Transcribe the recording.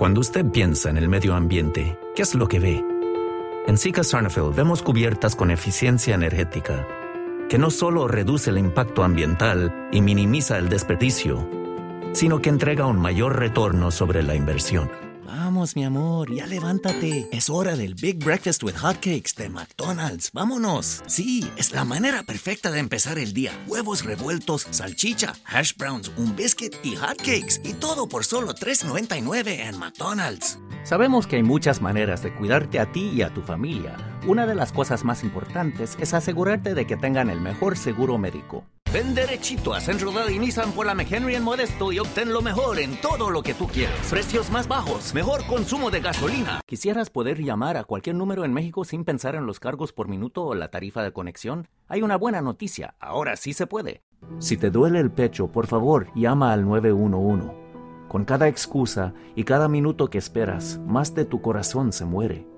Cuando usted piensa en el medio ambiente, ¿qué es lo que ve? En Sika Sarnafil vemos cubiertas con eficiencia energética, que no solo reduce el impacto ambiental y minimiza el desperdicio, sino que entrega un mayor retorno sobre la inversión. Vamos, mi amor, ya levántate. Es hora del Big Breakfast with Hotcakes de McDonald's. Vámonos. Sí, es la manera perfecta de empezar el día. Huevos revueltos, salchicha, hash browns, un biscuit y hotcakes. Y todo por solo $3.99 en McDonald's. Sabemos que hay muchas maneras de cuidarte a ti y a tu familia. Una de las cosas más importantes es asegurarte de que tengan el mejor seguro médico. Ven derechito a Centro y Nissan por la McHenry en Modesto y obtén lo mejor en todo lo que tú quieres. Precios más bajos, mejor consumo de gasolina. ¿Quisieras poder llamar a cualquier número en México sin pensar en los cargos por minuto o la tarifa de conexión? Hay una buena noticia, ahora sí se puede. Si te duele el pecho, por favor, llama al 911. Con cada excusa y cada minuto que esperas, más de tu corazón se muere.